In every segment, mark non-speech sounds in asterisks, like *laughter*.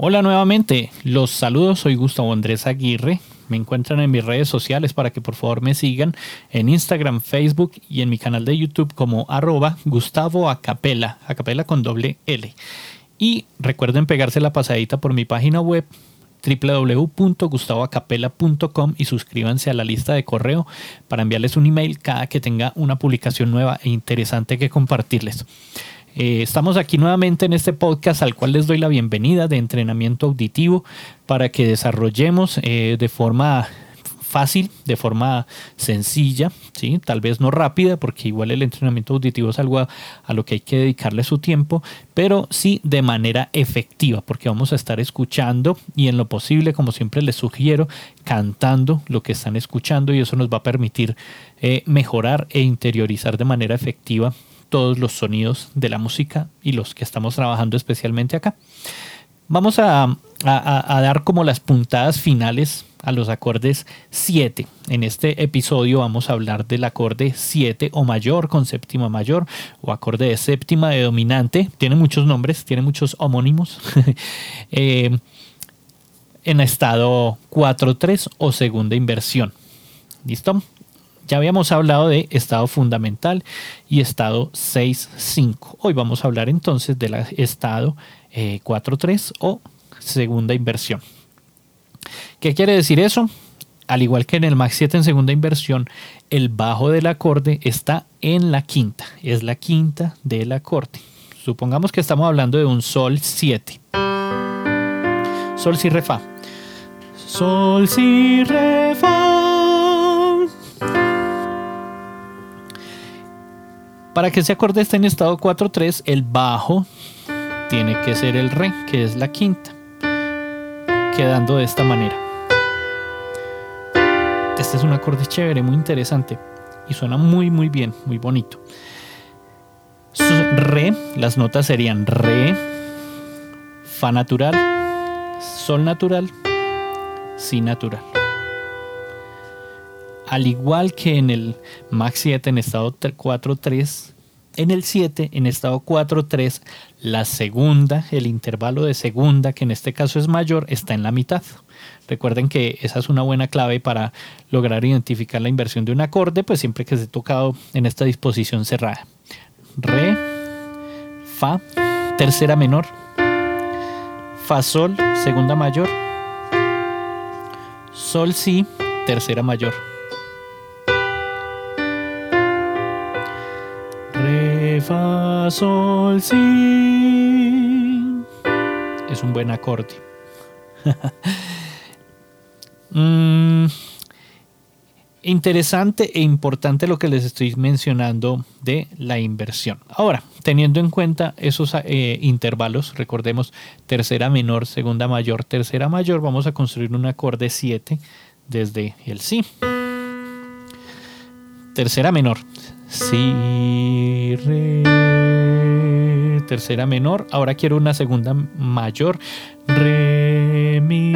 Hola nuevamente, los saludos, soy Gustavo Andrés Aguirre. Me encuentran en mis redes sociales para que por favor me sigan en Instagram, Facebook y en mi canal de YouTube como arroba Gustavo Acapela, Acapela con doble L. Y recuerden pegarse la pasadita por mi página web www.gustavoacapela.com y suscríbanse a la lista de correo para enviarles un email cada que tenga una publicación nueva e interesante que compartirles. Eh, estamos aquí nuevamente en este podcast al cual les doy la bienvenida de entrenamiento auditivo para que desarrollemos eh, de forma fácil, de forma sencilla, ¿sí? tal vez no rápida, porque igual el entrenamiento auditivo es algo a, lo que hay que dedicarle su tiempo, pero sí de manera efectiva, porque vamos a estar escuchando y en lo posible, como siempre les sugiero, cantando lo que están escuchando y eso nos va a permitir eh, mejorar e interiorizar de manera efectiva todos los sonidos de la música y los que estamos trabajando especialmente acá. Vamos a, dar como las puntadas finales a los acordes 7. En este episodio vamos a hablar del acorde 7 o mayor con séptima mayor o acorde de séptima de dominante. Tiene muchos nombres, tiene muchos homónimos. *laughs* Eh, en estado 4-3 o segunda inversión. ¿Listo? Ya habíamos hablado de estado fundamental y estado 6.5. Hoy vamos a hablar entonces del estado 4.3 eh, o segunda inversión. ¿Qué quiere decir eso? Al igual que en el Max 7 en segunda inversión, el bajo del acorde está en la quinta. Es la quinta del acorde. Supongamos que estamos hablando de un Sol 7. Sol, Si, Re, Fa. Sol, Si, Re, Fa. Para que ese acorde esté en estado 4-3, el bajo tiene que ser el re, que es la quinta, quedando de esta manera. Este es un acorde chévere, muy interesante y suena muy muy bien, muy bonito. Re, las notas serían re, fa natural, sol natural, si natural al igual que en el Max 7 en estado 4-3, en el 7 en estado 4-3, la segunda, el intervalo de segunda, que en este caso es mayor, está en la mitad. Recuerden que esa es una buena clave para lograr identificar la inversión de un acorde, pues siempre que esté tocado en esta disposición cerrada. Re, Fa, tercera menor, Fa, Sol, segunda mayor, Sol, Si, tercera mayor. Fa, sol, si. Es un buen acorde. *laughs* Mm, interesante e importante lo que les estoy mencionando de la inversión. Ahora, teniendo en cuenta esos eh, intervalos, recordemos tercera menor, segunda mayor, tercera mayor, vamos a construir un acorde 7 desde el si. Tercera menor, Si, Re, tercera menor. Ahora quiero una segunda mayor. Re, Mi,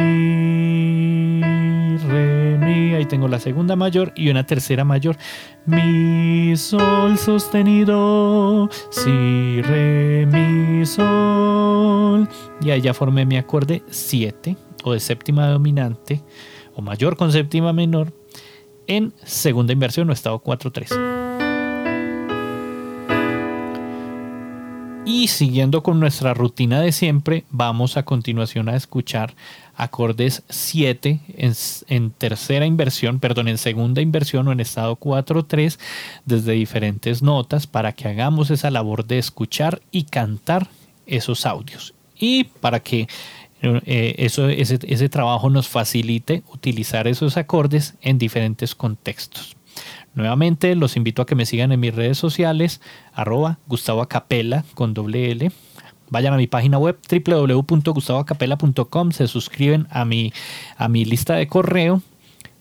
Re, Mi. Ahí tengo la segunda mayor y una tercera mayor. Mi, Sol sostenido. Si, Re, Mi, Sol. Y ahí ya formé mi acorde 7 o de séptima dominante o mayor con séptima menor en segunda inversión o estado 4-3. Y siguiendo con nuestra rutina de siempre, vamos a continuación a escuchar acordes 7 en, tercera inversión, perdón, en segunda inversión o en estado 4-3 desde diferentes notas para que hagamos esa labor de escuchar y cantar esos audios. Y para que eh, ese trabajo nos facilite utilizar esos acordes en diferentes contextos. Nuevamente los invito a que me sigan en mis redes sociales, arroba Gustavo Acapela con doble L. Vayan a mi página web www.gustavoacapela.com, se suscriben a mi, a mi lista de correo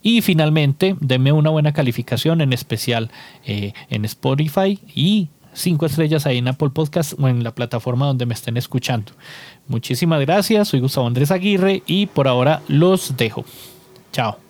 y finalmente denme una buena calificación, en especial eh, en Spotify y cinco estrellas ahí en Apple Podcast o en la plataforma donde me estén escuchando. Muchísimas gracias, soy Gustavo Andrés Aguirre y por ahora los dejo. Chao.